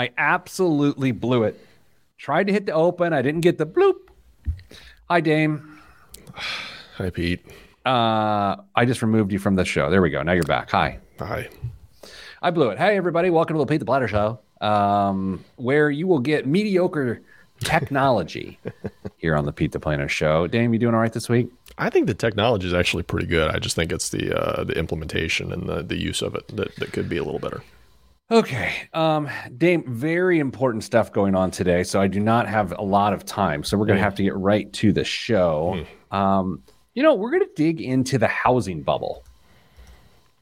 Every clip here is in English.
I blew it. I absolutely blew it. Tried to hit the open. I didn't get the bloop. Hi, Dame. Hi, Pete. Uh, I just removed you from the show. There we go. Now you're back. Hi. Hi. I blew it. Hey, everybody. Welcome to the Pete the Platter Show, um, where you will get mediocre technology here on the Pete the Planner Show. Dame, you doing all right this week? I think the technology is actually pretty good. I just think it's the uh, the implementation and the, the use of it that, that could be a little better. Okay. Um, Dame, very important stuff going on today. So I do not have a lot of time. So we're going to have to get right to the show. Um, you know, we're going to dig into the housing bubble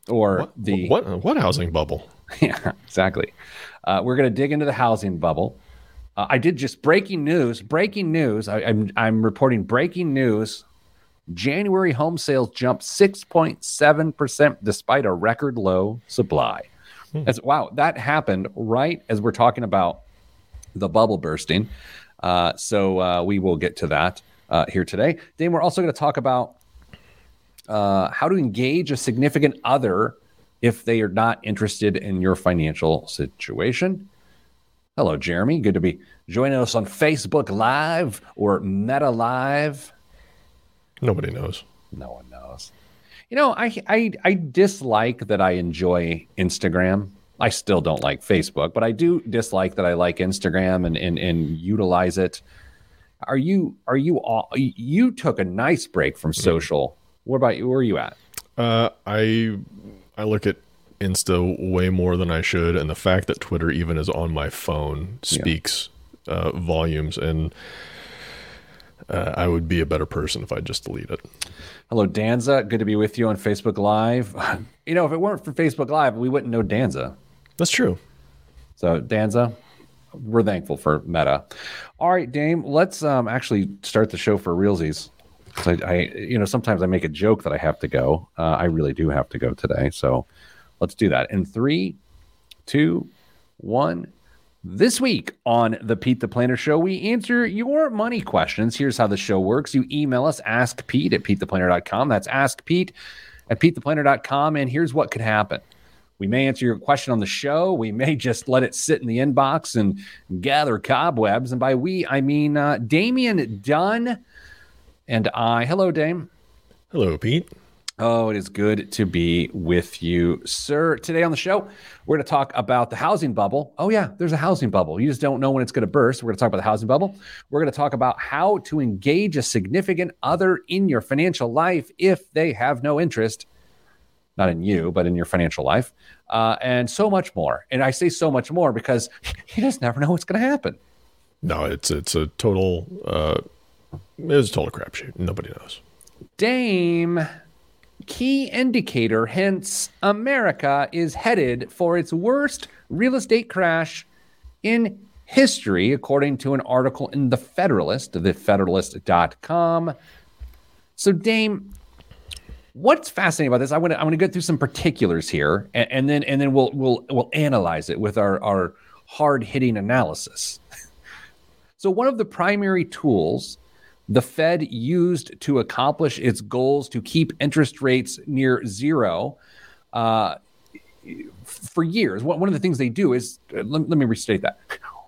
or What, the. what what housing bubble? Yeah, exactly. Uh, we're going to dig into the housing bubble. Uh, I did just breaking news. Breaking news. I, I'm, I'm reporting breaking news. January home sales jumped 6.7% despite a record low supply. That's wow, that happened right as we're talking about the bubble bursting. Uh, so uh, we will get to that uh, here today. Then we're also going to talk about uh, how to engage a significant other if they are not interested in your financial situation. Hello, Jeremy. Good to be joining us on Facebook Live or Meta Live. Nobody knows. No one knows. You know, I, I I dislike that I enjoy Instagram. I still don't like Facebook, but I do dislike that I like Instagram and and, and utilize it. Are you are you all you took a nice break from social? What about you? Where are you at? Uh, I I look at Insta way more than I should, and the fact that Twitter even is on my phone speaks uh, volumes. And uh, I would be a better person if I just delete it. Hello, Danza. Good to be with you on Facebook Live. You know, if it weren't for Facebook Live, we wouldn't know Danza. That's true. So Danza, we're thankful for Meta. All right, Dame, let's um, actually start the show for realsies. 'Cause I, I, you know, sometimes I make a joke that I have to go. Uh, I really do have to go today, so let's do that. In three, two, one. This week on the Pete the Planner Show, we answer your money questions. Here's how the show works. You email us, ask Pete at PeteThePlanner.com. That's ask Pete at PeteThePlanner.com. And here's what could happen. We may answer your question on the show. We may just let it sit in the inbox and gather cobwebs. And by we, I mean uh, Damian Dunn and I. Hello, Dame. Hello, Pete. Oh, it is good to be with you, sir. Today on the show, we're going to talk about the housing bubble. Oh, yeah, there's a housing bubble. You just don't know when it's going to burst. We're going to talk about the housing bubble. We're going to talk about how to engage a significant other in your financial life if they have no interest, not in you, but in your financial life, uh, and so much more. And I say so much more because you just never know what's going to happen. No, it's it's a total uh, it's a total crapshoot. Nobody knows. Dame key indicator, hence, America is headed for its worst real estate crash in history, according to an article in The Federalist, thefederalist.com. So, Dame, what's fascinating about this? I want to I want to go through some particulars here, and, and then and then we'll we'll we'll analyze it with our our hard hitting analysis. so, one of the primary tools the Fed used to accomplish its goals to keep interest rates near zero uh, for years. One of the things they do is uh, let, let me restate that.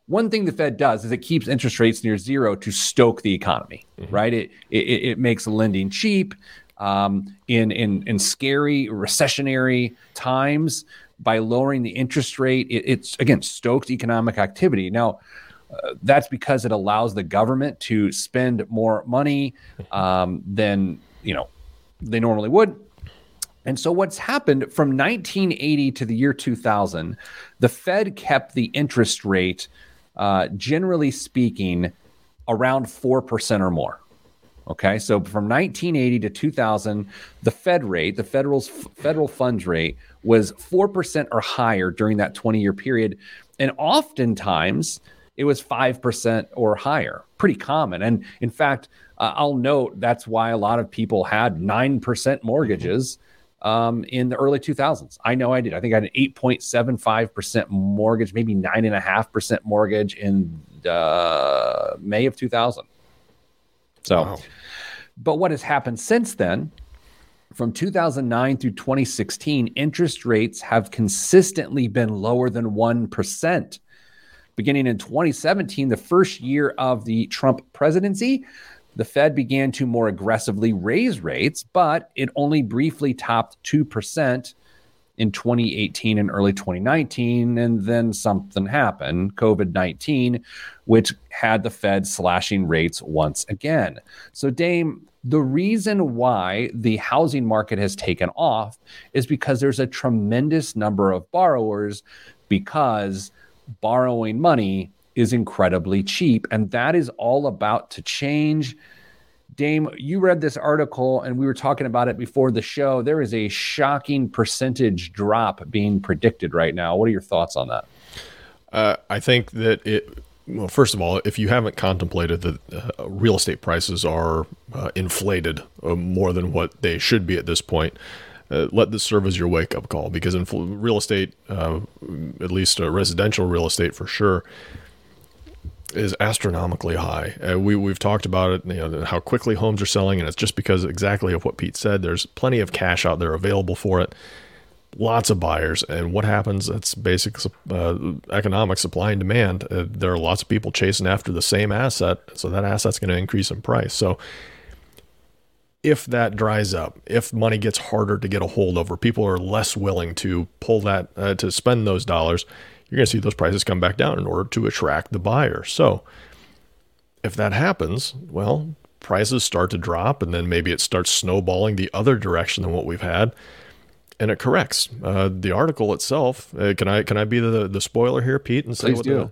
One thing the Fed does is it keeps interest rates near zero to stoke the economy, right? It, it it makes lending cheap um, in in in scary recessionary times by lowering the interest rate. It, it's again stoked economic activity. Now, uh, that's because it allows the government to spend more money um, than you know they normally would. And so, what's happened from 1980 to the year 2000, the Fed kept the interest rate, uh, generally speaking, around four percent or more. Okay, so from 1980 to 2000, the Fed rate, the federal federal funds rate, was four percent or higher during that 20 year period, and oftentimes it was 5% or higher, pretty common. And in fact, uh, I'll note that's why a lot of people had 9% mortgages um, in the early 2000s. I know I did. I think I had an 8.75% mortgage, maybe 9.5% mortgage in uh, May of 2000. So, Wow. but what has happened since then from 2009 through 2016, interest rates have consistently been lower than 1%. Beginning in 2017, the first year of the Trump presidency, the Fed began to more aggressively raise rates, but it only briefly topped 2% in 2018 and early 2019. And then something happened, COVID 19, which had the Fed slashing rates once again. So, Dame, the reason why the housing market has taken off is because there's a tremendous number of borrowers because borrowing money is incredibly cheap. And that is all about to change. Dame, you read this article and we were talking about it before the show. There is a shocking percentage drop being predicted right now. What are your thoughts on that? Uh, I think that it, well, first of all, if you haven't contemplated that uh, real estate prices are uh, inflated uh, more than what they should be at this point, uh, let this serve as your wake up call because in real estate, uh, at least residential real estate for sure, is astronomically high. Uh, we we've talked about it, you know, how quickly homes are selling, and it's just because exactly of what Pete said. There's plenty of cash out there available for it, lots of buyers, and what happens? It's basic uh, economic supply and demand. Uh, there are lots of people chasing after the same asset, so that asset's going to increase in price. So if that dries up, if money gets harder to get a hold of, or people are less willing to pull that uh, to spend those dollars, you're going to see those prices come back down in order to attract the buyer. So if that happens, well, prices start to drop, and then maybe it starts snowballing the other direction than what we've had, and it corrects. Uh, the article itself, uh, can I can I be the the spoiler here, Pete, and say Please what do. the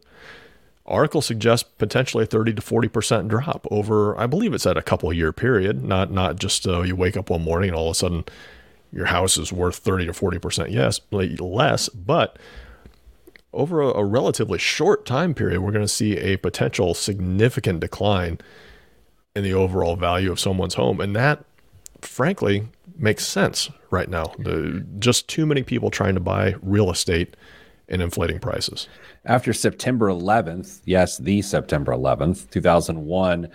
article suggests potentially a 30 to 40 percent drop over i believe it's at a couple year period not not just uh, you wake up one morning and all of a sudden your house is worth 30 to 40 percent. Yes less but over a, a relatively short time period we're going to see a potential significant decline in the overall value of someone's home. And that frankly makes sense right now. The, just too many people trying to buy real estate and inflating prices after September 11th, yes, the September 11th, 2001,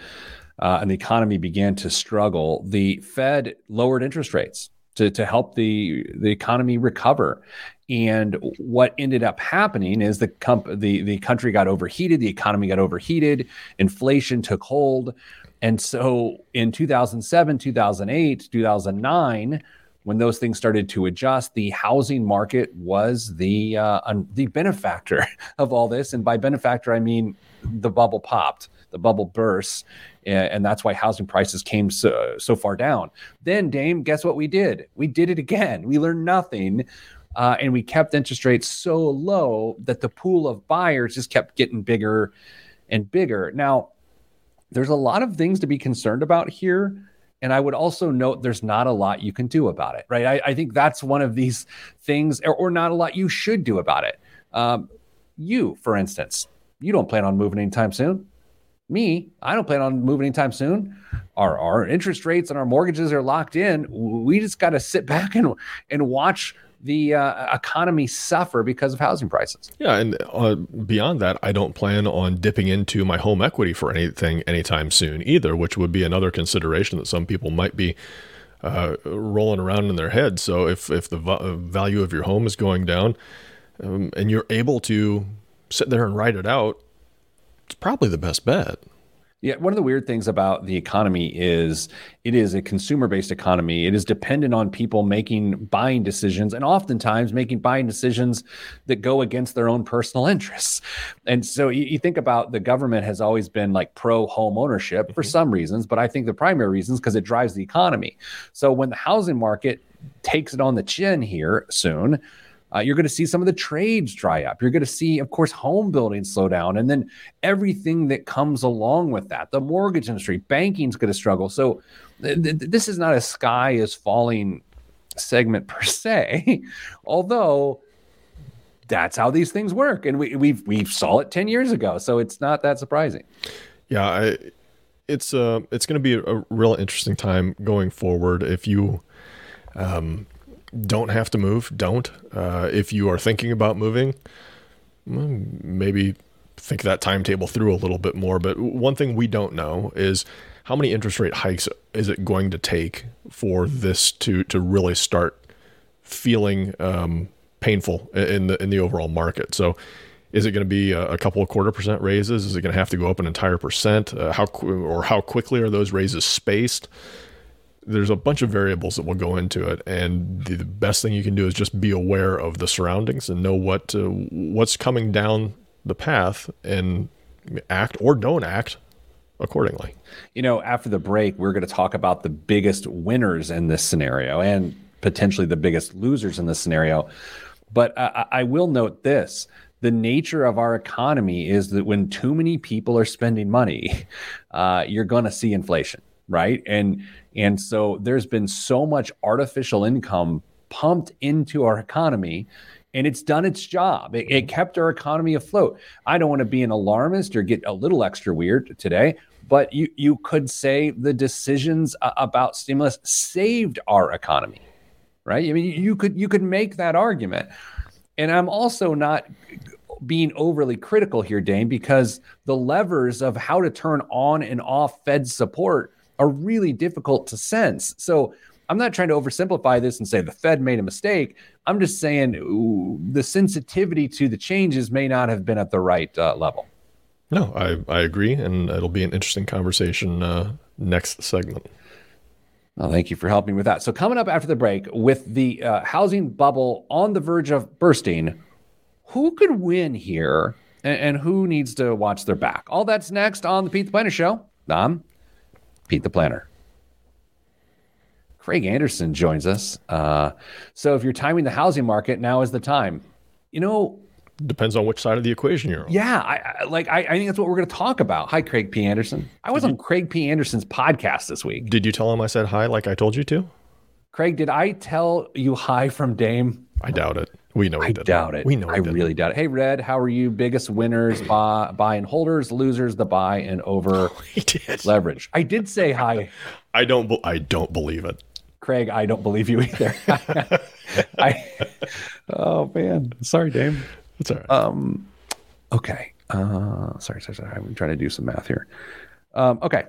uh, and the economy began to struggle, the Fed lowered interest rates to, to help the, the economy recover. And what ended up happening is the, comp- the, the country got overheated, the economy got overheated, inflation took hold. And so in 2007, 2008, 2009, when those things started to adjust, the housing market was the uh, un- the benefactor of all this. And by benefactor, I mean the bubble popped, the bubble burst, and, and that's why housing prices came so, so far down. Then, Dame, guess what we did? We did it again. We learned nothing. Uh, and we kept interest rates so low that the pool of buyers just kept getting bigger and bigger. Now, there's a lot of things to be concerned about here and I would also note there's not a lot you can do about it, right? I, I think that's one of these things, or, or, not a lot you should do about it. Um, you, for instance, you don't plan on moving anytime soon. Me, I don't plan on moving anytime soon. Our, our interest rates and our mortgages are locked in. We just got to sit back and, and watch the uh, economy suffer because of housing prices. Yeah, and uh, beyond that, I don't plan on dipping into my home equity for anything anytime soon either, which would be another consideration that some people might be uh, rolling around in their head. So if if the v- value of your home is going down, um, and you're able to sit there and write it out, it's probably the best bet. Yeah, one of the weird things about the economy is it is a consumer based economy. It is dependent on people making buying decisions and oftentimes making buying decisions that go against their own personal interests. And so you, you think about the government has always been like pro home ownership mm-hmm. for some reasons, but I think the primary reasons because it drives the economy. So when the housing market takes it on the chin here soon, uh, you're going to see some of the trades dry up. You're going to see, of course, home building slow down, and then everything that comes along with that. The mortgage industry, banking's going to struggle. So th- th- this is not a sky is falling segment per se, although that's how these things work, and we we we saw it ten years ago. So it's not that surprising. Yeah, I, it's uh it's going to be a, a real interesting time going forward if you um don't have to move, don't. Uh, if you are thinking about moving, maybe think that timetable through a little bit more. But one thing we don't know is how many interest rate hikes is it going to take for this to to really start feeling um, painful in the in the overall market? So is it going to be a, a, couple of quarter percent raises? Is it going to have to go up an entire percent? Uh, how or how quickly are those raises spaced? There's a bunch of variables that will go into it, and the, best thing you can do is just be aware of the surroundings and know what uh, what's coming down the path and act or don't act accordingly. You know, after the break, we're going to talk about the biggest winners in this scenario and potentially the biggest losers in this scenario. But I, I will note this the nature of our economy is that when too many people are spending money, uh, you're going to see inflation, right? And and so there's been so much artificial income pumped into our economy and it's done its job. It, it, kept our economy afloat. I don't want to be an alarmist or get a little extra weird today, but you you could say the decisions about stimulus saved our economy, right? I mean, you could you could make that argument. And I'm also not being overly critical here, Dame, because the levers of how to turn on and off Fed support are really difficult to sense. So I'm not trying to oversimplify this and say the Fed made a mistake. I'm just saying ooh, the sensitivity to the changes may not have been at the right uh, level. No, I, I agree. And it'll be an interesting conversation uh, next segment. Well, thank you for helping with that. So, coming up after the break, with the uh, housing bubble on the verge of bursting, who could win here and, and, who needs to watch their back? All that's next on the Pete the Planner Show. I'm Pete the Planner. Craig Anderson joins us. Uh, so, if you're timing the housing market, now is the time. You know, depends on which side of the equation you're on. Yeah, I, I like I, I, think that's what we're going to talk about. Hi, Craig P. Anderson. I was on Craig P. Anderson's podcast this week. Did you tell him I said hi like I told you to? Craig, did I tell you hi from Dame? I doubt it. We know. I did doubt it. We know. I didn't. really doubt it. Hey, Red, how are you? Biggest winners, buy, buy and holders, losers, the buy and over did. leverage. I did say hi. I don't. I don't believe it. Craig, I don't believe you either. I. Oh man, sorry, Dame. That's all right. Um. Okay. Uh. Sorry. Sorry. Sorry. I'm trying to do some math here. Um. Okay.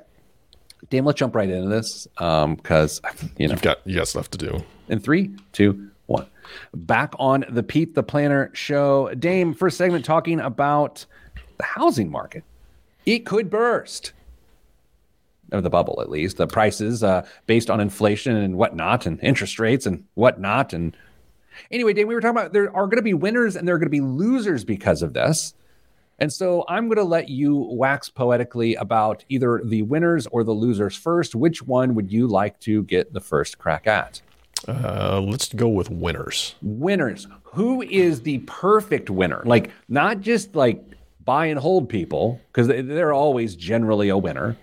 Dame, let's jump right into this. Um. Because you know you've got you got stuff to do. In three, two, one. Back on the Pete the Planner show. Dame, first segment talking about the housing market. It could burst. Or the bubble, at least. The prices uh, based on inflation and whatnot, and interest rates and whatnot. And anyway, Dame, we were talking about there are going to be winners and there are going to be losers because of this. And so I'm going to let you wax poetically about either the winners or the losers first. Which one would you like to get the first crack at? Uh, let's go with winners. Winners. Who is the perfect winner? Like, not just like buy and hold people, because they're always generally a winner,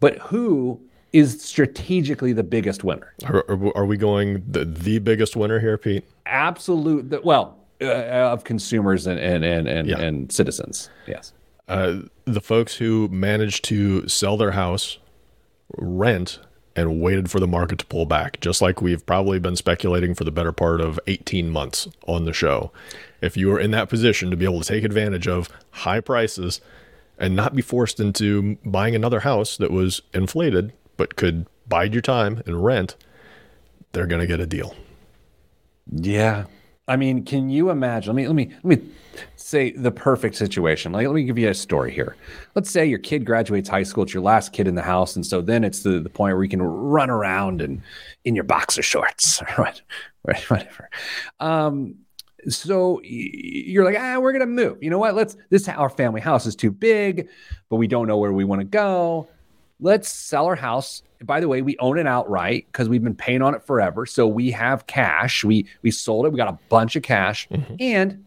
but who is strategically the biggest winner? Are, are we going the, the biggest winner here, Pete? Absolute. Well, uh, of consumers and and and and, yeah. and citizens. Yes. Uh, the folks who managed to sell their house, rent, and waited for the market to pull back, just like we've probably been speculating for the better part of 18 months on the show. If you are in that position to be able to take advantage of high prices and not be forced into buying another house that was inflated, but could bide your time and rent, they're going to get a deal. Yeah. I mean, can you imagine? Let me let me let me say the perfect situation. Like, let me give you a story here. Let's say your kid graduates high school, it's your last kid in the house, and so then it's the, the point where you can run around and in your boxer shorts or whatever. Um, so you're like, ah, we're gonna move. You know what? Let's this our family house is too big, but we don't know where we want to go. Let's sell our house. By the way, we own it outright because we've been paying on it forever. So we have cash. We we sold it. We got a bunch of cash, mm-hmm. and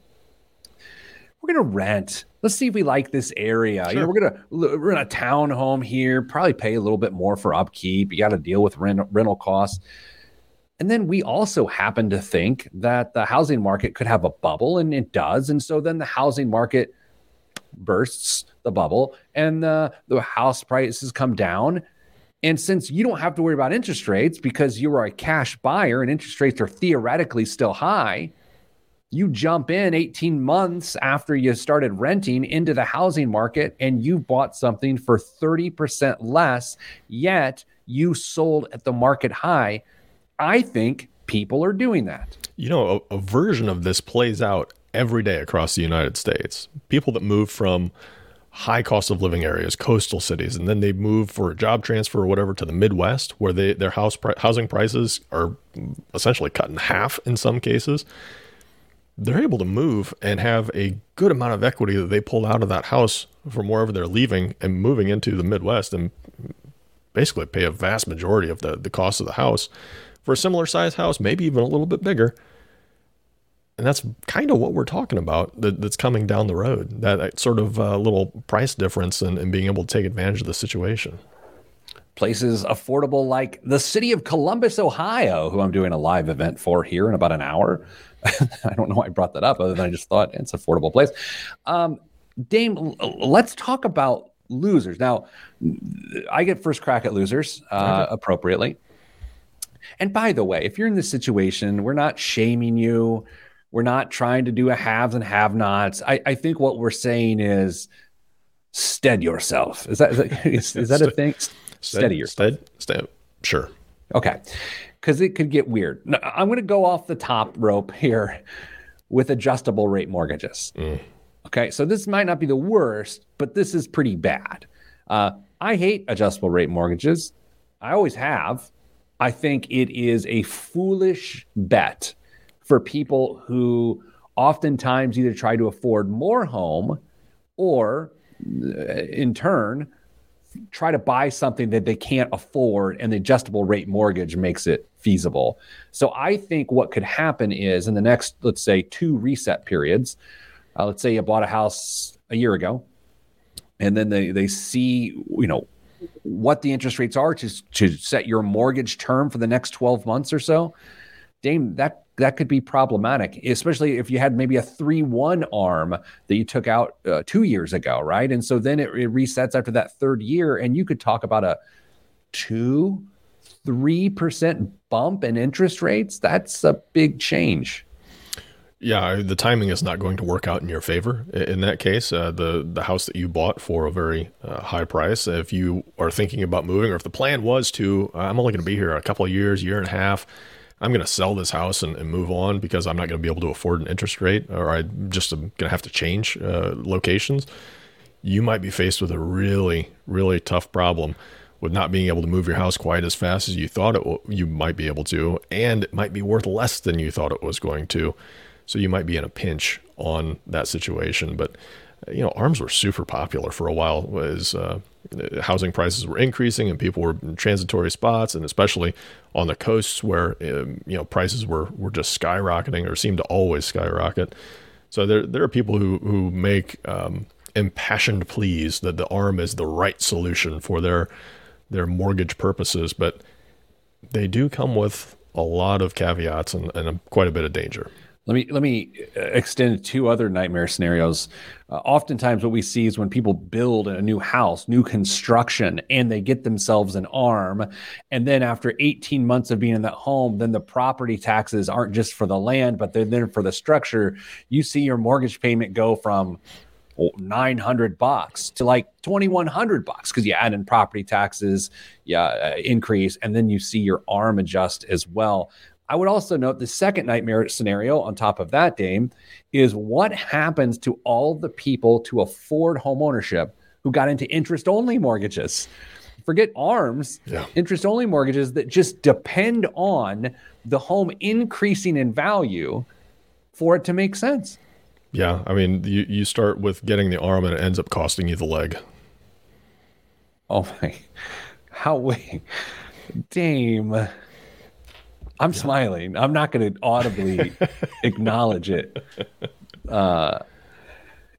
we're gonna rent. Let's see if we like this area. Sure. You know, we're gonna we're in a townhome here. Probably pay a little bit more for upkeep. You got to deal with rent, rental costs. And then we also happen to think that the housing market could have a bubble, and it does. And so then the housing market bursts the bubble, and the the house prices come down. And since you don't have to worry about interest rates because you are a cash buyer and interest rates are theoretically still high, you jump in 18 months after you started renting into the housing market and you bought something for 30% less, yet you sold at the market high. I think people are doing that. You know, a, a version of this plays out every day across the United States. People that move from high cost of living areas, coastal cities, and then they move for a job transfer or whatever to the Midwest, where they their house pri- housing prices are essentially cut in half in some cases. They're able to move and have a good amount of equity that they pull out of that house from wherever they're leaving and moving into the Midwest and basically pay a vast majority of the, the cost of the house for a similar size house, maybe even a little bit bigger and that's kind of what we're talking about that, that's coming down the road that, that sort of uh, little price difference and, and being able to take advantage of the situation places affordable like the city of Columbus, Ohio, who I'm doing a live event for here in about an hour. I don't know why I brought that up, other than I just thought it's a affordable place. Um, Dame, let's talk about losers. Now, I get first crack at losers uh, okay. appropriately. And by the way, if you're in this situation, we're not shaming you. We're not trying to do a haves and have nots. I, I think what we're saying is stead yourself. Is that is that, is, is that a thing? Steady yourself. Stead, stead. Sure. Okay. Because it could get weird. Now, I'm going to go off the top rope here with adjustable rate mortgages. Mm. Okay. So this might not be the worst, but this is pretty bad. Uh, I hate adjustable rate mortgages. I always have. I think it is a foolish bet for people who oftentimes either try to afford more home or uh, in turn try to buy something that they can't afford and the adjustable rate mortgage makes it feasible. So I think what could happen is in the next let's say two reset periods, uh, let's say you bought a house a year ago and then they they see, you know, what the interest rates are to to set your mortgage term for the next 12 months or so. Dame, that that could be problematic, especially if you had maybe a 3 1 arm that you took out uh, two years ago, right? And so then it, it, resets after that third year, and you could talk about a two, 3% bump in interest rates. That's a big change. Yeah, the timing is not going to work out in your favor in that case. Uh, the the house that you bought for a very uh, high price, if you are thinking about moving, or if the plan was to, uh, I'm only going to be here a couple of years, year and a half I'm going to sell this house and, and, move on because I'm not going to be able to afford an interest rate or I just am going to have to change uh, locations, you might be faced with a really, really tough problem with not being able to move your house quite as fast as you thought it w- you might be able to, and it might be worth less than you thought it was going to. So you might be in a pinch on that situation. But you know, arms were super popular for a while. Was uh, housing prices were increasing and people were in transitory spots, and especially on the coasts where um, you know prices were were just skyrocketing or seemed to always skyrocket. So there there are people who who make um, impassioned pleas that the arm is the right solution for their their mortgage purposes, but they do come with a lot of caveats and, and quite a bit of danger. Let me let me uh, extend two other nightmare scenarios. Uh, oftentimes, what we see is when people build a new house, new construction, and they get themselves an arm, and then after 18 months of being in that home, then the property taxes aren't just for the land, but they're then for the structure. You see your mortgage payment go from 900 bucks to like 2100 bucks because you add in property taxes, yeah, uh, increase, and then you see your arm adjust as well. I would also note the second nightmare scenario on top of that, Dame, is what happens to all the people to afford home ownership who got into interest only mortgages. Forget arms, yeah. interest only mortgages that just depend on the home increasing in value for it to make sense. Yeah. I mean, you, you start with getting the arm and it ends up costing you the leg. Oh my. How wait. Dame. I'm yeah. smiling. I'm not going to audibly acknowledge it. Uh,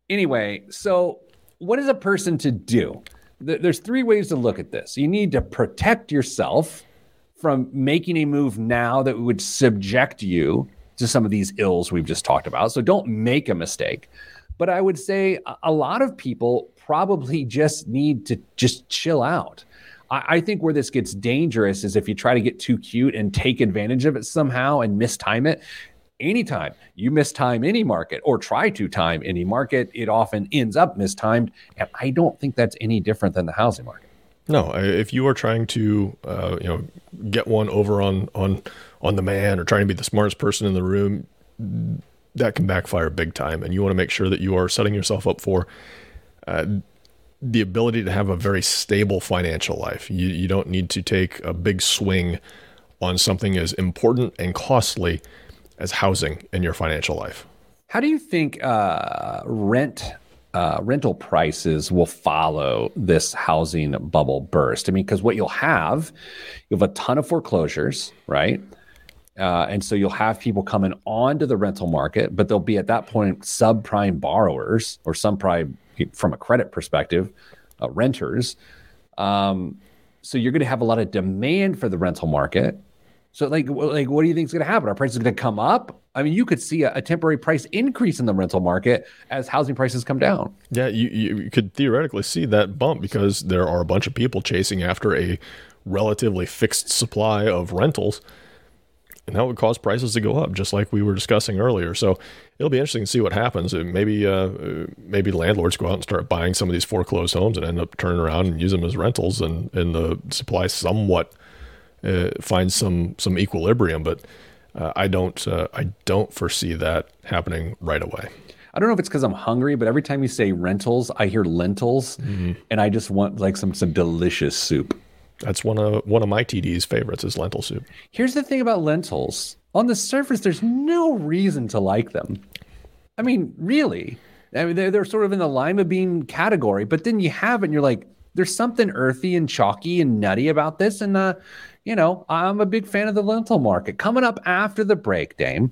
anyway, so what is a person to do? There's three ways to look at this. You need to protect yourself from making a move now that would subject you to some of these ills we've just talked about. So don't make a mistake. But I would say a lot of people probably just need to just chill out. I, I think where this gets dangerous is if you try to get too cute and take advantage of it somehow and mistime it anytime you mistime any market or try to time any market, it often ends up mistimed. And I don't think that's any different than the housing market. No, if you are trying to, uh, you know, get one over on on on the man or trying to be the smartest person in the room, that can backfire big time. And you want to make sure that you are setting yourself up for uh, the ability to have a very stable financial life. You you don't need to take a big swing on something as important and costly as housing in your financial life. How do you think uh, rent uh, rental prices will follow this housing bubble burst? I mean, because what you'll have, you have a ton of foreclosures, right? Uh, and so you'll have people coming onto the rental market, but they'll be at that point subprime borrowers or subprime from a credit perspective, uh, renters. Um, so you're going to have a lot of demand for the rental market. So like, like, what do you think is going to happen? Are prices going to come up? I mean, you could see a, a, temporary price increase in the rental market as housing prices come down. Yeah, you, you could theoretically see that bump because there are a bunch of people chasing after a relatively fixed supply of rentals and that would cause prices to go up, just like we were discussing earlier. So it'll be interesting to see what happens. Maybe uh, maybe landlords go out and start buying some of these foreclosed homes and end up turning around and use them as rentals, and and the supply somewhat uh, finds some some equilibrium. But uh, I don't uh, I don't foresee that happening right away. I don't know if it's because I'm hungry, but every time you say rentals, I hear lentils, mm-hmm. and I just want like some some delicious soup. That's one of one of my TD's favorites is lentil soup. Here's the thing about lentils. On the surface, there's no reason to like them. I mean, really. I mean, they're, they're sort of in the lima bean category, but then you have it and you're like, there's something earthy and chalky and nutty about this. And, uh, you know, I'm a big fan of the lentil market. Coming up after the break, Dame,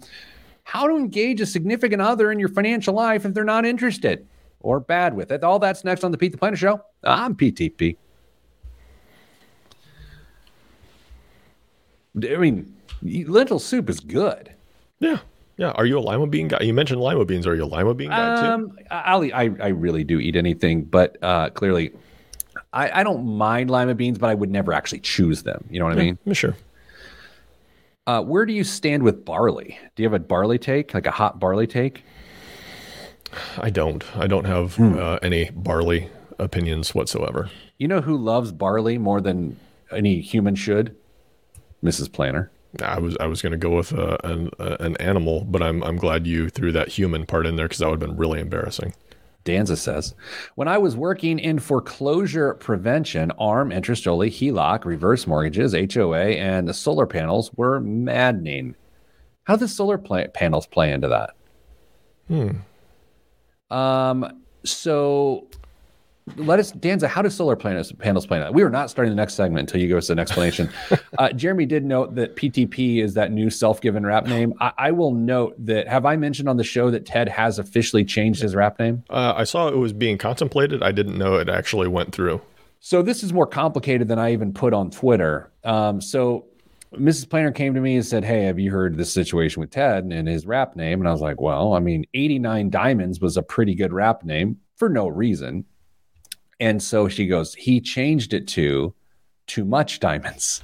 how to engage a significant other in your financial life if they're not interested or bad with it. All that's next on the Pete the Planner Show. I'm PTP. I mean, lentil soup is good. Yeah. Yeah. Are you a lima bean guy? You mentioned lima beans. Are you a lima bean guy too? Um, I'll eat, I, I really do eat anything, but uh, clearly I, I don't mind lima beans, but I would never actually choose them. You know what yeah, I mean? Sure. Uh, where do you stand with barley? Do you have a barley take, like a hot barley take? I don't. I don't have hmm. uh, any barley opinions whatsoever. You know who loves barley more than any human should? Mrs. Planner? I was I was going to go with uh, an uh, an animal, but I'm I'm glad you threw that human part in there because that would have been really embarrassing. Danza says, when I was working in foreclosure prevention, ARM, interest only, HELOC, reverse mortgages, HOA, and the solar panels were maddening. How do the solar play- panels play into that? Hmm. Um. So let us, Danza, how do solar panels, panels play that? We are not starting the next segment until you give us an explanation. uh, Jeremy did note that PTP is that new self given rap name. I, I, will note that, have I mentioned on the show that Ted has officially changed his rap name? Uh, I saw it was being contemplated. I didn't know it actually went through. So this is more complicated than I even put on Twitter. Um, so Mrs. Planner came to me and said, Hey, have you heard this situation with Ted and his rap name? And I was like, Well, I mean, 89 Diamonds was a pretty good rap name for no reason. And so she goes, he changed it to too much diamonds.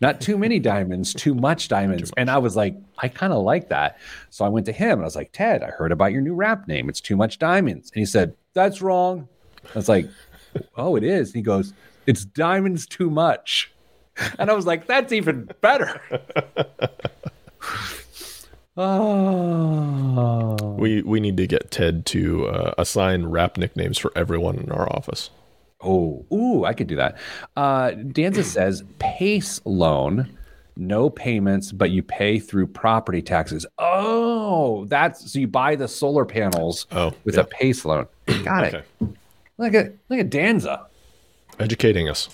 Not too many diamonds, too much diamonds. Too much. And I was like, I kind of like that. So I went to him and I was like, Ted, I heard about your new rap name. It's too much diamonds. And he said, That's wrong. I was like, Oh, it is. And he goes, It's diamonds too much. And I was like, That's even better. Oh. We we need to get Ted to uh, assign rap nicknames for everyone in our office. Oh, ooh, I could do that. Uh, Danza says PACE loan, no payments, but you pay through property taxes. Oh, that's so you buy the solar panels oh, with yeah. a PACE loan. Got okay. it. Look at look at Danza educating us.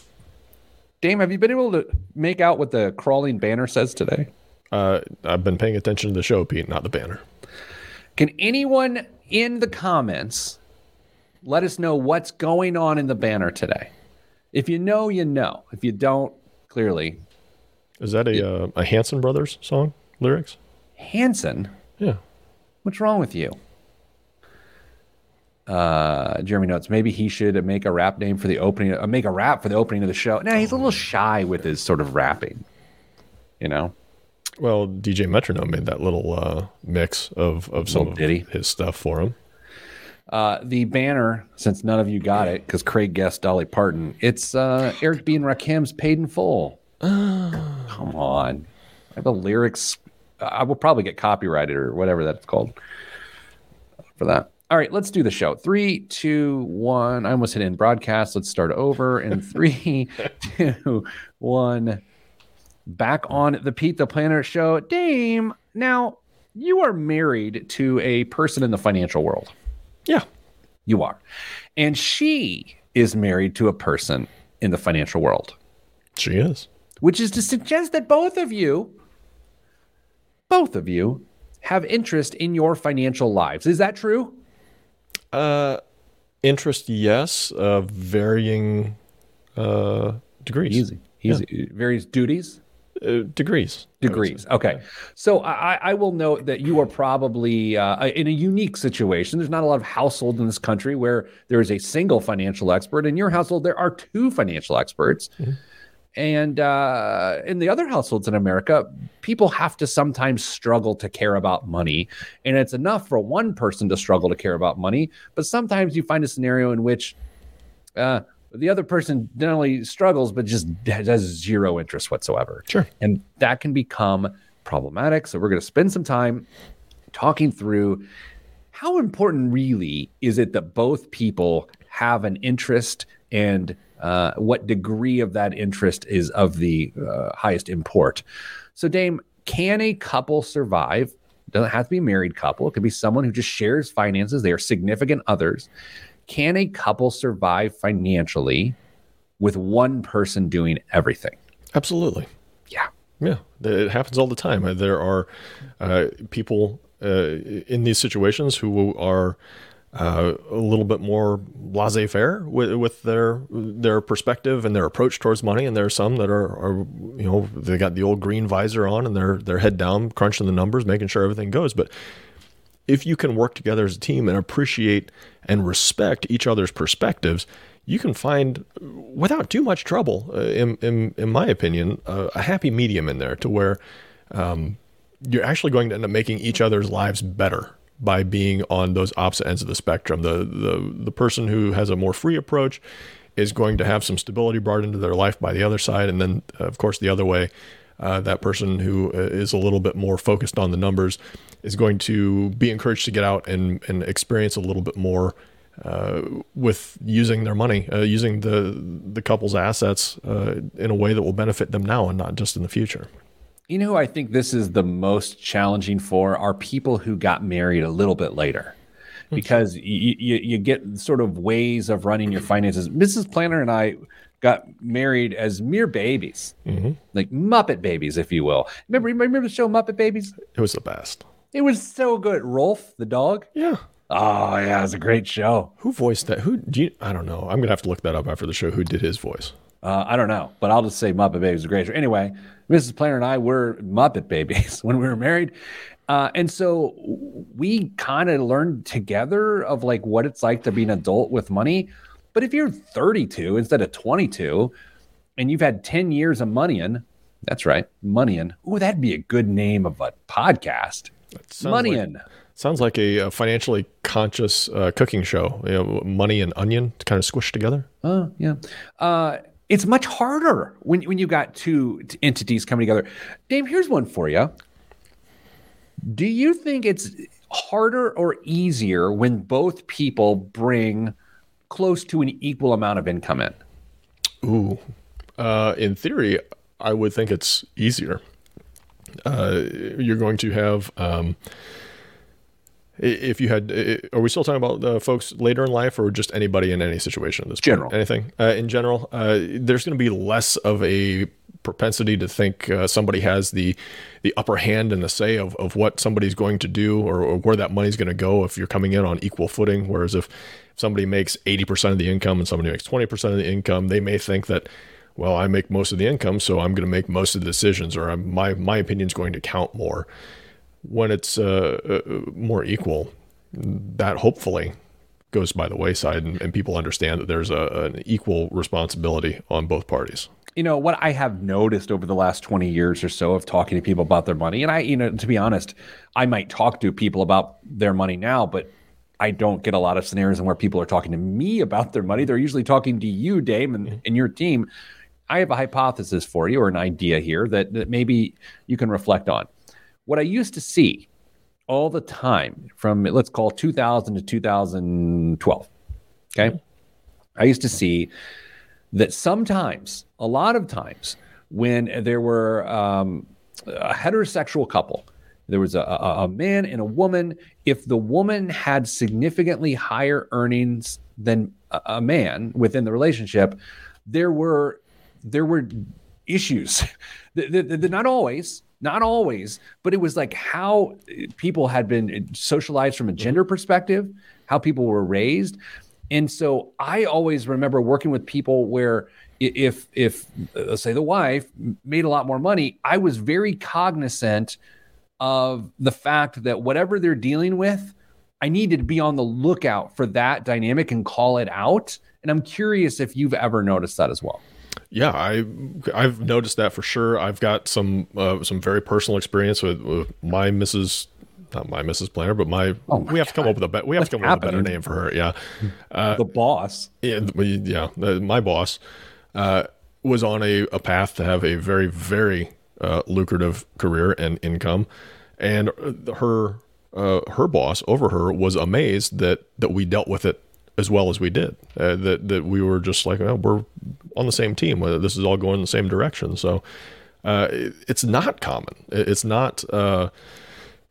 Dame, have you been able to make out what the crawling banner says today? Uh, I've been paying attention to the show, Pete, not the banner. Can anyone in the comments let us know what's going on in the banner today? If you know, you know. If you don't, clearly. Is that a it, uh, a Hanson Brothers song lyrics? Hanson? Yeah. What's wrong with you? Uh, Jeremy notes maybe he should make a rap name for the opening, uh, make a rap for the opening of the show. Now he's a little shy with his sort of rapping, you know. Well, DJ Metronome made that little uh, mix of, of some Little of his stuff for him. Uh, the banner, since none of you got it, because Craig guessed Dolly Parton, it's uh, Eric B. and Rakim's Paid in Full. Come on. I have the lyrics. I will probably get copyrighted or whatever that's called for that. All right, let's do the show. Three, two, one. I almost hit in broadcast. Let's start over. In three, two, one. Back on the Pete the Planner show. Dame, now you are married to a person in the financial world. Yeah. You are. And she is married to a person in the financial world, She is. which is to suggest that both of you, both of you, have interest in your financial lives. Is that true? Uh, interest, yes. Uh, varying uh, degrees. Easy. Easy. Various duties. Uh, degrees. Degrees. Okay. So I, I will note that you are probably uh, in a unique situation. There's not a lot of households in this country where there is a single financial expert. In your household, there are two financial experts. And uh, in the other households in America, people have to sometimes struggle to care about money. And it's enough for one person to struggle to care about money. But sometimes you find a scenario in which uh, the other person not only struggles, but just has zero interest whatsoever. Sure. And that can become problematic. So we're going to spend some time talking through how important really is it that both people have an interest and uh, what degree of that interest is of the uh, highest import. So, Dame, can a couple survive? Doesn't have to be a married couple. It could be someone who just shares finances. They are significant others. Can a couple survive financially with one person doing everything? Absolutely. Yeah. Yeah, it happens all the time. Uh, There are uh, people uh, in these situations who are uh, a little bit more laissez-faire with, with their their perspective and their approach towards money, and there are some that are, are you know they got the old green visor on and they're they're head down, crunching the numbers, making sure everything goes. But if you can work together as a team and appreciate and respect each other's perspectives, you can find, without too much trouble, uh, in, in, in my opinion, uh, a happy medium in there to where um, you're actually going to end up making each other's lives better by being on those opposite ends of the spectrum. The, the, the person who has a more free approach is going to have some stability brought into their life by the other side. And then, of course, the other way, uh, that person who uh, a little bit more focused on the numbers is going to be encouraged to get out and, and experience a little bit more uh, with using their money, uh, using the the couple's assets uh, in a way that will benefit them now and not just in the future. You know I think this is the most challenging for are people who got married a little bit later. Because you, you, you get sort of ways of running your finances. Mrs. Planner and I got married as mere babies, like Muppet babies, if you will. Remember, remember the show Muppet Babies? It was the best. It was so good. Rowlf, the dog. Yeah. Oh yeah, it was a great show. Who voiced that? Who do you? I don't know. I'm gonna have to look that up after the show. Who did his voice? Uh, I don't know, but I'll just say Muppet Babies is a great show. Anyway, Mrs. Planner and I were Muppet Babies when we were married. Uh, and so we kind of learned together of like what it's like to be an adult with money. But if you're 32 instead of 22 and you've had 10 years of moneying, that's right, moneying. Ooh, that'd be a good name of a podcast. sounds like- Sounds like a, uh financially conscious uh, cooking show. You know, money and onion to kind of squished together. Oh, yeah. Uh, it's much harder when, when you got two t- entities coming together. Dave, here's one for you. Do you think it's harder or easier when both people bring close to an equal amount of income in? Ooh. Uh, in theory, I would think it's easier. Uh, you're going to have, um, if you had, are we still talking about uh, folks later in life or just anybody in any situation at this point? General. Anything uh, in general? Uh, there's going to be less of a propensity to think uh, somebody has the the upper hand and the say of, of what somebody's going to do or, or where that money's going to go if you're coming in on equal footing. Whereas if somebody makes 80% of the income and somebody makes 20% of the income, they may think that, well, I make most of the income, so I'm going to make most of the decisions or I'm, my, my is going to count more. When it's uh, uh, more equal, that hopefully goes by the wayside and, and people understand that there's a, an equal responsibility on both parties. you know what I have noticed over the last 20 years or so of talking to people about their money, and I, you know, to be honest, I might talk to people about their money now, but I don't get a lot of scenarios where people are talking to me about their money. They're usually talking to you, Dame, and, and your team. I have a hypothesis for you or an idea here that, that maybe you can reflect on. What I used to see all the time from let's call 2000 to 2012. Okay. I used to see that sometimes, a lot of times, when there were um, a heterosexual couple, there was a, a, a, man and a woman. If the woman had significantly higher earnings than a, a man within the relationship, there were there were issues. The not always, not always, but it was like how people had been socialized from a mm-hmm. gender perspective, how people were raised. And so I always remember working with people where if if let's say the wife made a lot more money, I was very cognizant of the fact that whatever they're dealing with, I needed to be on the lookout for that dynamic and call it out. And I'm curious if you've ever noticed that as well. Yeah, I I've noticed that for sure. I've got some uh, some very personal experience with, with my Mrs not my Mrs. Planner, but my, oh my we have God. to come up with a be- we have What's to come happening? up with a better name for her. Yeah, uh, the boss. Yeah, yeah, my boss uh, was on a, a path to have a very very uh, lucrative career and income, and her uh, her boss over her was amazed that that we dealt with it as well as we did. Uh, that that we were just like, well, we're on the same team. This is all going in the same direction. So uh, it's not common. It's not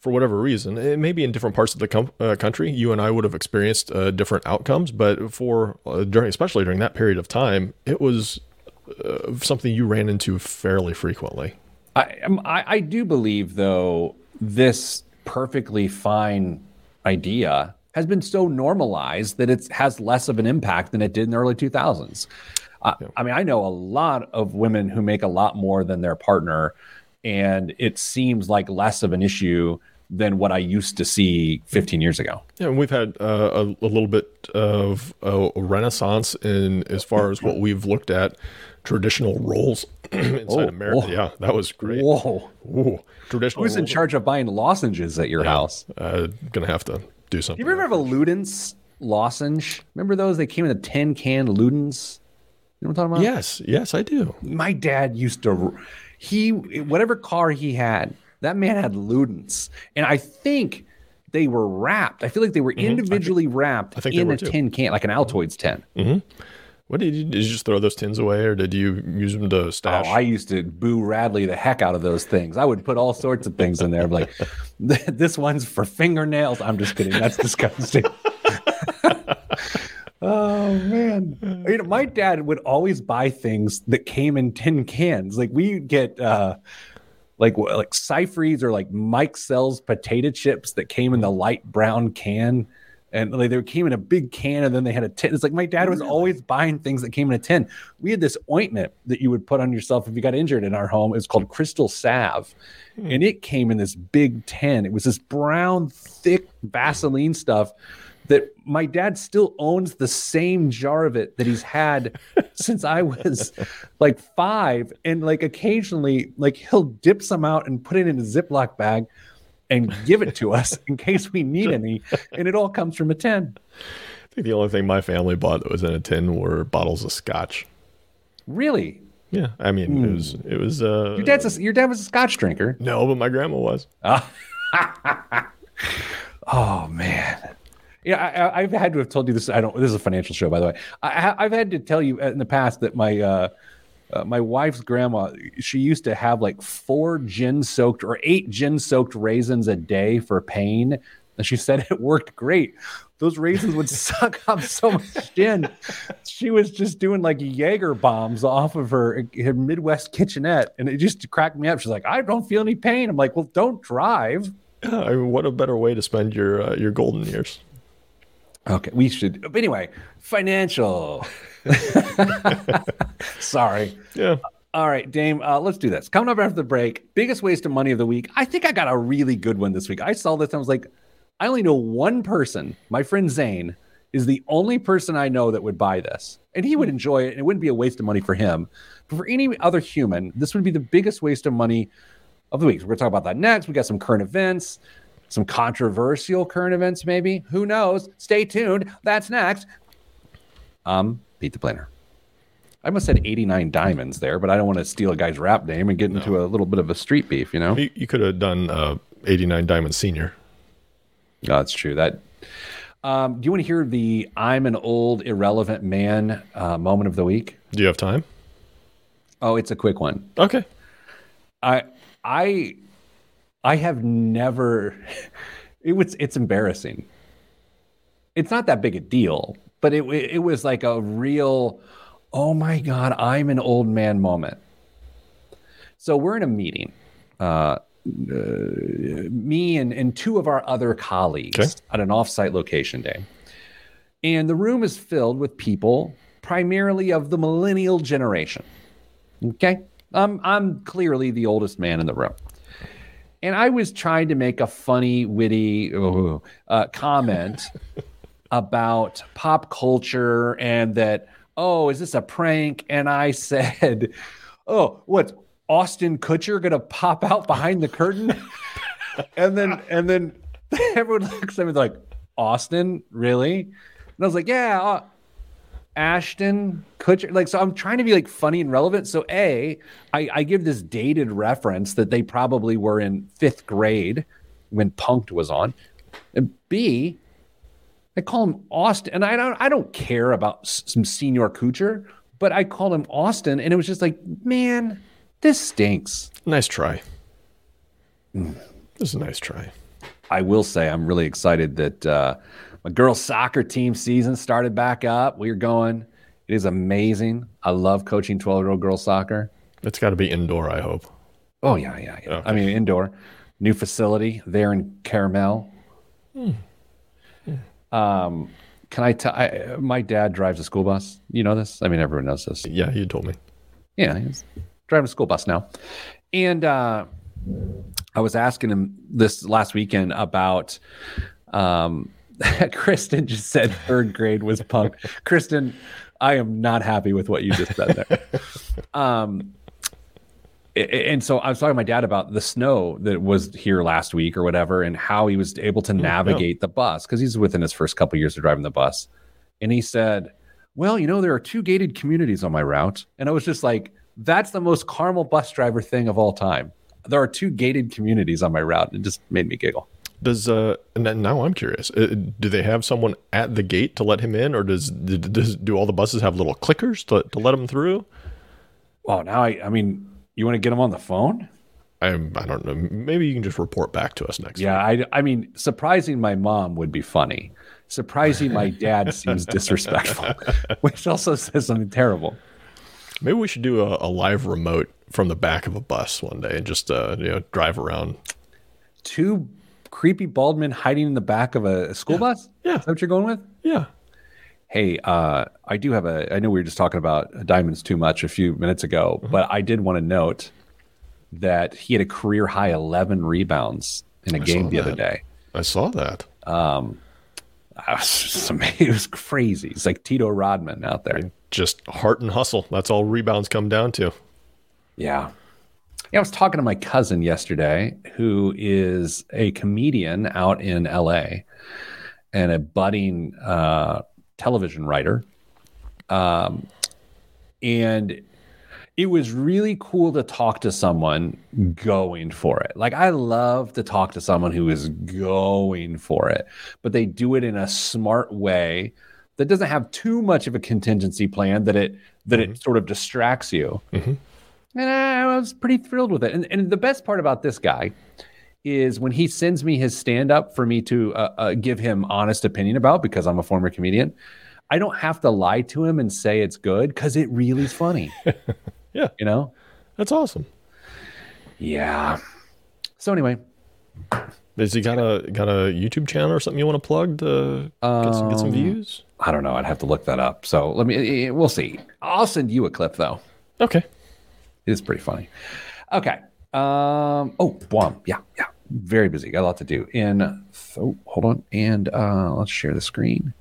for whatever reason, it may be in different parts of the com- uh, country, you and I would have experienced uh, different outcomes. But for uh, during, especially during that period of time, it was uh, something you ran into fairly frequently. I, I, I do believe, though, this perfectly fine idea has been so normalized that it has less of an impact than it did in the early 2000s. Uh, yeah. I mean, I know a lot of women who make a lot more than their partner, and it seems like less of an issue than what I used to see 15 years ago. Yeah, we've had uh, a, a, little bit of a renaissance in as far as what we've looked at traditional roles inside oh, America. Oh. Yeah, that was great. Whoa, Ooh, traditional. Who's in charge of buying lozenges at your yeah, house? Uh, gonna have to do something. Do you remember Luden's lozenge? Remember those? They came in a tin can Ludens. You know what I'm talking about? Yes, yes, I do. My dad used to. He whatever car he had that man had Ludens, and I think they were wrapped. I feel like they were mm-hmm. individually think, wrapped in a too. tin can, like an Altoids tin. Mm-hmm. What did you, did you just throw those tins away, or did you use them to stash? Oh, I used to boo Radley the heck out of those things. I would put all sorts of things in there, like this one's for fingernails. I'm just kidding. That's disgusting. oh man, you know, my dad would always buy things that came in tin cans. Like we get. uh like like Cyfries or like Mike-sell's potato chips that came in the light brown can. And like they came in a big can and then they had a tin. It's like my dad was always buying things that came in a tin. We had this ointment that you would put on yourself if you got injured in our home. It was called Crystal Salve. Hmm. And it came in this big tin. It was this brown, thick Vaseline stuff that my dad still owns the same jar of it that he's had since I was like five. And like occasionally, like he'll dip some out and put it in a Ziploc bag and give it to us in case we need any. And it all comes from a tin. I think the only thing my family bought that was in a tin were bottles of scotch. Really? Yeah, I mean mm. it was it was. Uh, your dad's a, your dad was a scotch drinker. No, but my grandma was. oh man. Yeah, I, have had to have told you this. I don't. This is a financial show, by the way. I, have had to tell you in the past that my uh, uh, my wife's grandma, she used to have like four gin soaked or eight gin soaked raisins a day for pain, and she said it worked great. Those raisins would suck up so much gin. She was just doing like Jaeger bombs off of her her Midwest kitchenette, and it just cracked me up. She's like, "I don't feel any pain." I'm like, "Well, don't drive." I mean, what a better way to spend your uh, your golden years. Okay, we should. But anyway, financial. Sorry. Yeah. All right, Dame, uh, let's do this. Coming up after the break, biggest waste of money of the week. I think I got a really good one this week. I saw this and I was like, I only know one person, my friend Zane, is the only person I know that would buy this. And he would enjoy it, and it wouldn't be a waste of money for him. But for any other human, this would be the biggest waste of money of the week. We're going to talk about that next. We got some current events, some controversial current events, maybe. Who knows? Stay tuned. That's next. Um, beat the planner. I must have said 89 diamonds there, but I don't want to steal a guy's rap name and get into a little bit of a street beef, you know? You, you could have done uh, 89 Diamond Senior. No, that's true. That. Um, do you want to hear the "I'm an old irrelevant man" uh, moment of the week? Do you have time? Oh, it's a quick one. Okay. I I I have never. It was. It's embarrassing. It's not that big a deal, but it it was like a real. Oh my god, I'm an old man moment. So we're in a meeting. Uh, uh, me and, and two of our other colleagues Okay. at an offsite location day. And the room is filled with people primarily of the millennial generation. Okay. Um, I'm clearly the oldest man in the room. And I was trying to make a funny, witty uh, comment about pop culture and that, oh, is this a prank? And I said, oh, what's Austin Kutcher going to pop out behind the curtain? and then, and then everyone looks at me like, Austin, really? And I was like, yeah, uh, Ashton Kutcher. Like, so I'm trying to be like funny and relevant. So A, I, I give this dated reference that they probably were in fifth grade when Punk'd was on. And B, I call him Austin, and I don't I don't care about some senior Kucher, but I call him Austin, and it was just like, man, this stinks. Nice try. This is a nice try. I will say I'm really excited that uh, my girls' soccer team season started back up. We're going. It is amazing. I love coaching 12 year old girls soccer. It's got to be indoor, I hope. Oh yeah, yeah, yeah. Okay. I mean indoor, new facility there in Carmel. Um, can I tell? I- My dad drives a school bus. You know this? I mean, everyone knows this. Yeah, you told me. Yeah, he's driving a school bus now. And uh, I was asking him this last weekend about um, Kristen just said third grade was punk. Kristen, I am not happy with what you just said there. um, and so I was talking to my dad about the snow that was here last week or whatever, and how he was able to navigate the bus because he's within his first couple years of driving the bus. And he said, Well, you know, there are two gated communities on my route. And I was just like, That's the most Carmel bus driver thing of all time. There are two gated communities on my route. It just made me giggle. Does uh and then now I'm curious. Uh, do they have someone at the gate to let him in, or does, does do all the buses have little clickers to, to let him through? Well, now I, I mean, you want to get him on the phone? I I don't know. Maybe you can just report back to us next. Yeah, week. I, I mean, surprising my mom would be funny. Surprising my dad seems disrespectful, which also says something terrible. Maybe we should do a, a live remote from the back of a bus one day and just uh you know drive around. Two creepy bald men hiding in the back of a school bus? Yeah. Is that what you're going with? Yeah. Hey, uh, I do have a. I know we were just talking about diamonds too much a few minutes ago, Mm-hmm. but I did want to note that he had a career high 11 rebounds in a game saw the other day. I saw that. I was just amazed. It was crazy. It's like Tito Rodman out there. Just heart and hustle. That's all rebounds come down to. Yeah. Yeah, I was talking to my cousin yesterday, who is a comedian out in LA and a budding uh, television writer. Um, and it was really cool to talk to someone going for it. Like, I love to talk to someone who is going for it, but they do it in a smart way that doesn't have too much of a contingency plan that it that it sort of distracts you. And I was pretty thrilled with it. And, and the best part about this guy is when he sends me his stand up for me to uh, uh, give him honest opinion about because I'm a former comedian. I don't have to lie to him and say it's good because it really is funny. Yeah. You know? That's awesome. Yeah. So anyway, Has he got a got a YouTube channel or something you want to plug to get some, get some views? I don't know. I'd have to look that up. So let me. eh, We'll see. I'll send you a clip though. Okay. It is pretty funny. Okay. Um. Oh, Guam. Yeah. Yeah. Very busy. Got a lot to do. And oh, hold on. And uh, let's share the screen.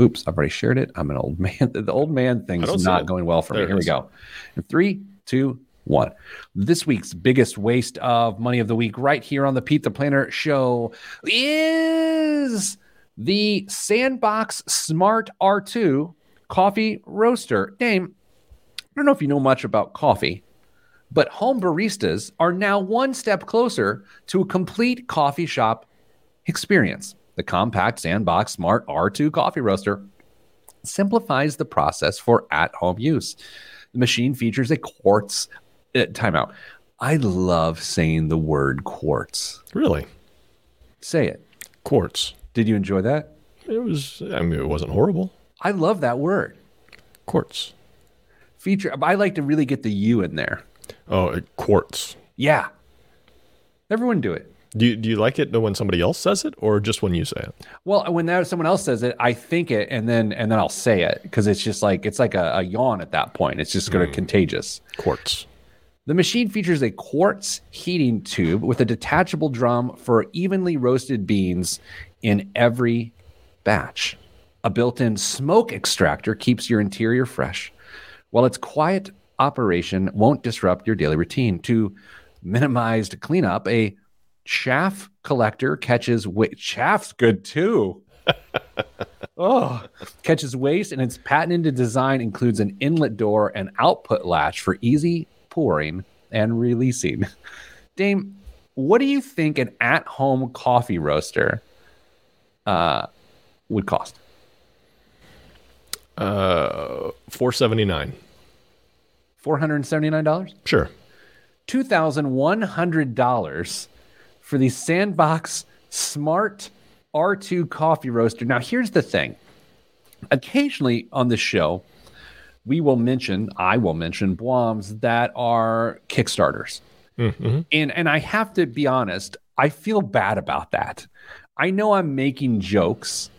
Oops, I've already shared it. I'm an old man. The old man thing's not going well for there me. Here is. we go. In three, two, one. This week's biggest waste of money of the week, right here on the Pete the Planner show, is the Sandbox Smart R2 coffee roaster. Dame, I don't know if you know much about coffee, but home baristas are now one step closer to a complete coffee shop experience. The compact Sandbox Smart R2 coffee roaster simplifies the process for at home use. The machine features a quartz uh, timeout. I love saying the word quartz. Really? Say it. Quartz. Did you enjoy that? It was, I mean, it wasn't horrible. I love that word. Quartz. Feature, I like to really get the U in there. Oh, quartz. Yeah. Everyone do it. Do you, do you like it when somebody else says it or just when you say it? Well, when that, someone else says it, I think it and then and then I'll say it because it's just like it's like a, a, yawn at that point. It's just going to mm. contagious. Quartz. The machine features a quartz heating tube with a detachable drum for evenly roasted beans in every batch. A built in smoke extractor keeps your interior fresh, while its quiet operation won't disrupt your daily routine. To minimize cleanup, a chaff collector catches waste. Chaff's good too. oh, catches waste, and its patented design includes an inlet door and output latch for easy pouring and releasing. Dame, what do you think an at-home coffee roaster uh, would cost? Uh, four seventy nine. Four hundred seventy nine dollars. Sure. Two thousand one hundred dollars for the Sandbox Smart R2 coffee roaster. Now, here's the thing. Occasionally on the show, we will mention, I will mention Bombs that are Kickstarters. Mm-hmm. And and I have to be honest, I feel bad about that. I know I'm making jokes,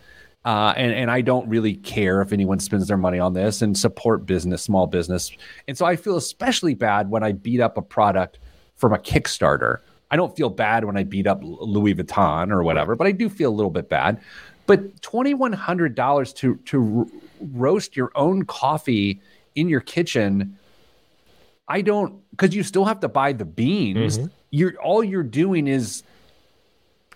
uh, and and I don't really care if anyone spends their money on this and support business, small business, and so I feel especially bad when I beat up a product from a Kickstarter. I don't feel bad when I beat up Louis Vuitton or whatever, but I do feel a little bit bad. But twenty one hundred dollars to to roast your own coffee in your kitchen, I don't because you still have to buy the beans. Mm-hmm. You're all you're doing is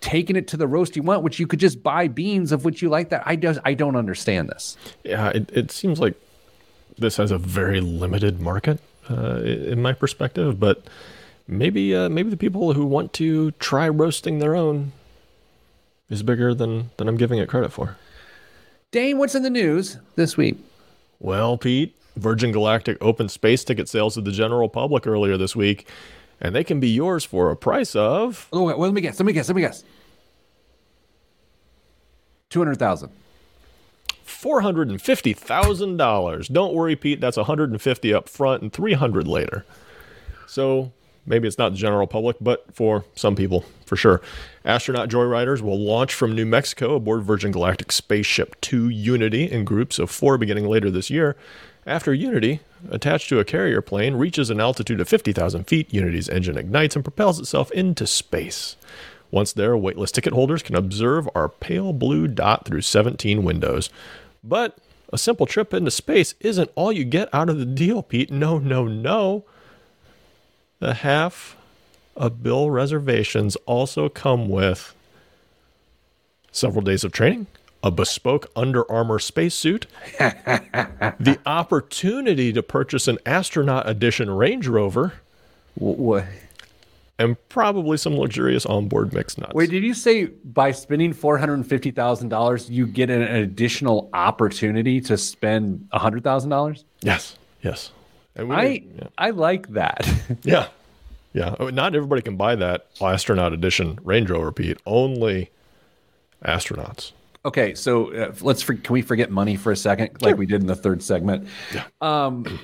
taking it to the roast you want, which you could just buy beans of which you like that. I just I don't understand this. Yeah, it, it seems like this has a very limited market uh, in my perspective, but maybe uh, maybe the people who want to try roasting their own is bigger than than I'm giving it credit for. Dame, what's in the news this week? Well, Pete, Virgin Galactic opened space ticket sales to the general public earlier this week, and they can be yours for a price of. Oh, wait, well, let me guess. Let me guess. Let me guess. Two hundred thousand. Four hundred and fifty thousand dollars. Don't worry, Pete. That's one hundred and fifty up front and three hundred later. So maybe it's not the general public, but for some people, for sure. Astronaut joyriders will launch from New Mexico aboard Virgin Galactic Spaceship 2 Unity in groups of four beginning later this year. After Unity, attached to a carrier plane, reaches an altitude of 50,000 feet, Unity's engine ignites and propels itself into space. Once there, waitlist ticket holders can observe our pale blue dot through 17 windows. But a simple trip into space isn't all you get out of the deal, Pete. No, no, no. The half of bill reservations also come with several days of training, a bespoke Under Armour spacesuit, the opportunity to purchase an astronaut edition Range Rover, what? and probably some luxurious onboard mixed nuts. Wait, did you say by spending four hundred and fifty thousand dollars, you get an additional opportunity to spend hundred thousand dollars? Yes, yes. I yeah. I like that. yeah, yeah. Oh, not everybody can buy that astronaut edition Range Rover, Pete. Only astronauts. Okay, so uh, let's for, can we forget money for a second, like sure. we did in the third segment? Yeah. Um,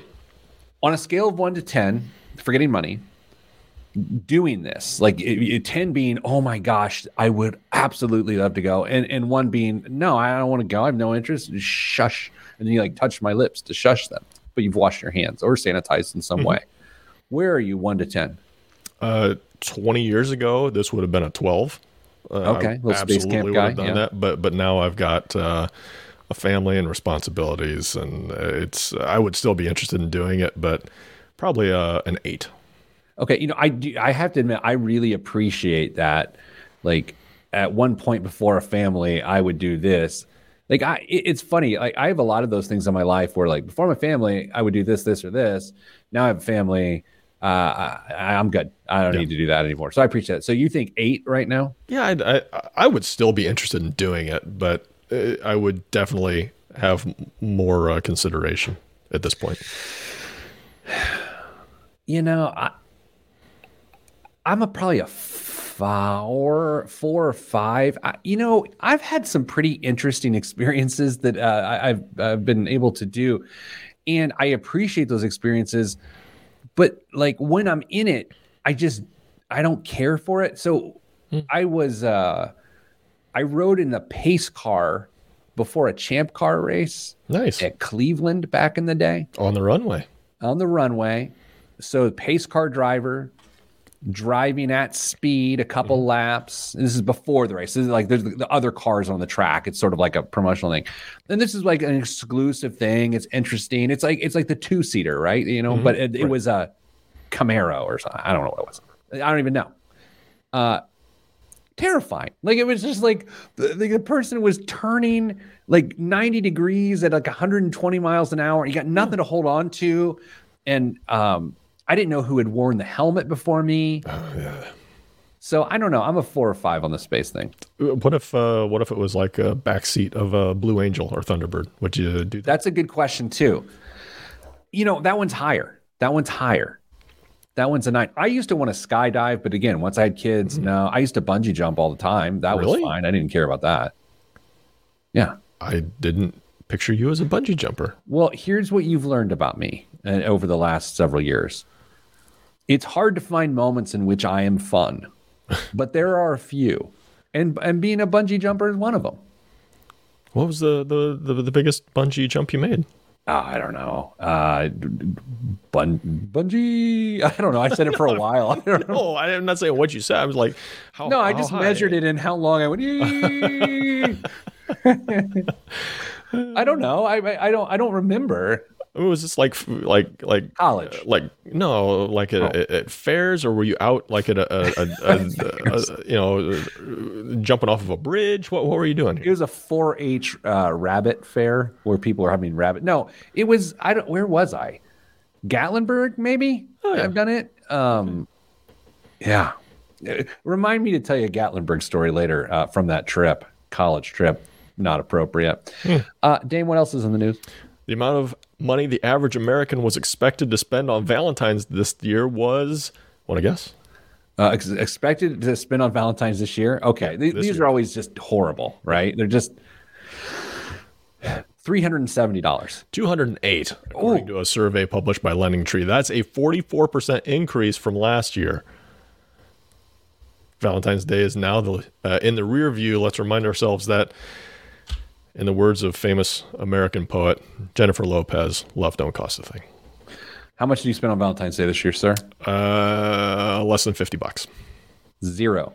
on a scale of one to ten, forgetting money, doing this, like it, it, ten being, oh my gosh, I would absolutely love to go, and and one being, no, I don't want to go, I have no interest. Shush, and then you like touch my lips to shush them, but you've washed your hands or sanitized in some mm-hmm. way. Where are you, one to ten? Uh, twenty years ago, this would have been a twelve. Uh, okay, little space camp guy. Done yeah. that, but but now I've got uh, a family and responsibilities, and it's I would still be interested in doing it, but probably uh, an eight. Okay, you know, I do, I have to admit, I really appreciate that. Like at one point before a family, I would do this. Like I, it, it's funny. Like I have a lot of those things in my life where, like, before my family, I would do this, this, or this. Now I have a family. Uh, I, am good. I don't yeah. need to do that anymore. So I appreciate that. So you think eight right now? Yeah, I, I, I would still be interested in doing it, but uh, I would definitely have more uh, consideration at this point. You know, I, I'm a probably a four, four or five. I, you know, I've had some pretty interesting experiences that uh, I've, I've been able to do, and I appreciate those experiences. But like when I'm in it, I just I don't care for it. So hmm. I was uh, I rode in the pace car before a champ car race. Nice at Cleveland back in the day on the runway. On the runway. So pace car driver driving at speed a couple mm-hmm. laps. This is before the race. This is like there's the, the, other cars on the track. It's sort of like a promotional thing. And this is like an exclusive thing. It's interesting. It's like it's like the two seater, right? You know, mm-hmm. but it, it right. was a Camaro or something. I don't know what it was. I don't even know. Uh terrifying. Like it was just like the, the person was turning like 90 degrees at like 120 miles an hour. You got nothing to hold on to. And um I didn't know who had worn the helmet before me. Oh, yeah. So I don't know. I'm a four or five on the space thing. What if uh, what if it was like a backseat of a Blue Angel or Thunderbird? Would you do that? That's a good question too. You know that one's higher. That one's higher. That one's a nine. I used to want to skydive, but again, once I had kids, mm-hmm. no. I used to bungee jump all the time. That really? was fine. I didn't care about that. Yeah. I didn't picture you as a bungee jumper. Well, here's what you've learned about me uh, over the last several years it's hard to find moments in which I am fun, but there are a few, and and being a bungee jumper is one of them. What was the the the, the biggest bungee jump you made? Uh, I don't know. Uh, bun- bungee. I don't know. I said it for a while. I don't know. no, I'm not saying what you said. I was like, how, no, I just measured it in how long I went. I don't know. I, I don't I don't remember. It was just like like like college, uh, like no, like at, oh. at, fairs, or were you out like at a, a, a, a you know jumping off of a bridge? What what were you doing? Here? It was a 4-H uh, rabbit fair where people were having rabbit. No, it was I don't. Where was I? Gatlinburg, maybe. Oh, yeah. I've done it. Um, yeah. Remind me to tell you a Gatlinburg story later uh, from that trip, college trip. Not appropriate. Hmm. Uh, Dame, what else is in the news? The amount of money the average American was expected to spend on Valentine's this year was, want to guess? Uh, ex- expected to spend on Valentine's this year? Okay. Th- this these year. are always just horrible, right? They're just $370. 208 according Ooh. to a survey published by LendingTree. That's a 44% increase from last year. Valentine's Day is now the, uh, in the rear view. Let's remind ourselves that in the words of famous American poet Jennifer Lopez, love don't cost a thing. How much did you spend on Valentine's Day this year, sir? Uh, less than 50 bucks. Zero.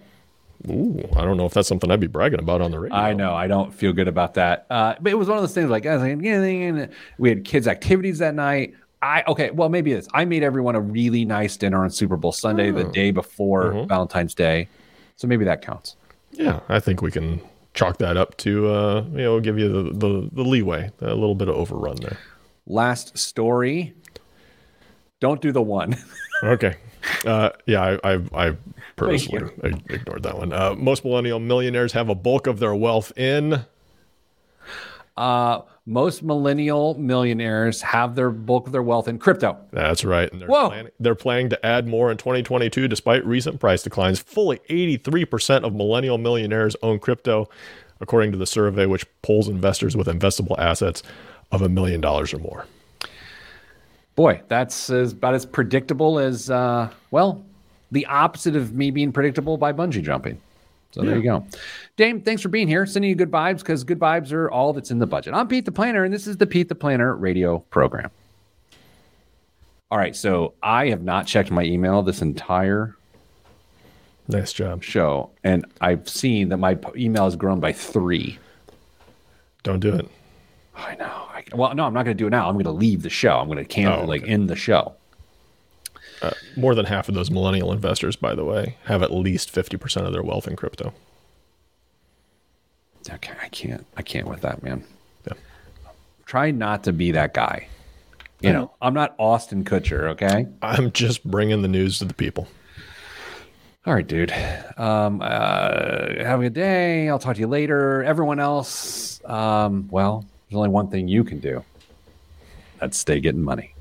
Ooh, I don't know if that's something I'd be bragging about on the radio. I know. I don't feel good about that. Uh, but it was one of those things like, like, we had kids' activities that night. I okay, well maybe this. I made everyone a really nice dinner on Super Bowl Sunday, oh. the day before mm-hmm. Valentine's Day. So maybe that counts. Yeah, I think we can chalk that up to uh, you know give you the, the, the leeway, a little bit of overrun there. Last story. Don't do the one. okay. Uh, yeah, I, I, I purposely ignored that one. Uh, most millennial millionaires have a bulk of their wealth in. Uh, most millennial millionaires have their bulk of their wealth in crypto. That's right. And they're Whoa. Planning, they're planning to add more in 2022 despite recent price declines. Fully 83% of millennial millionaires own crypto, according to the survey, which polls investors with investable assets of a million dollars or more. Boy, that's as, about as predictable as, uh, well, the opposite of me being predictable by bungee jumping. So yeah. there you go. Dame, thanks for being here. Sending you good vibes because good vibes are all that's in the budget. I'm Pete the Planner, and this is the Pete the Planner radio program. All right, so I have not checked my email this entire nice job show, and I've seen that my email has grown by three. Don't do it. I know. I, well, no, I'm not going to do it now. I'm going to leave the show. I'm going to cancel, oh, okay. like end the show. Uh, more than half of those millennial investors, by the way, have at least 50% of their wealth in crypto. Okay, I can't. I can't with that, man. Yeah. Try not to be that guy. You know, I'm not Austin Kutcher, okay? I'm just bringing the news to the people. All right, dude. Um, uh, have a good day. I'll talk to you later. Everyone else, um, well, there's only one thing you can do. That's stay getting money.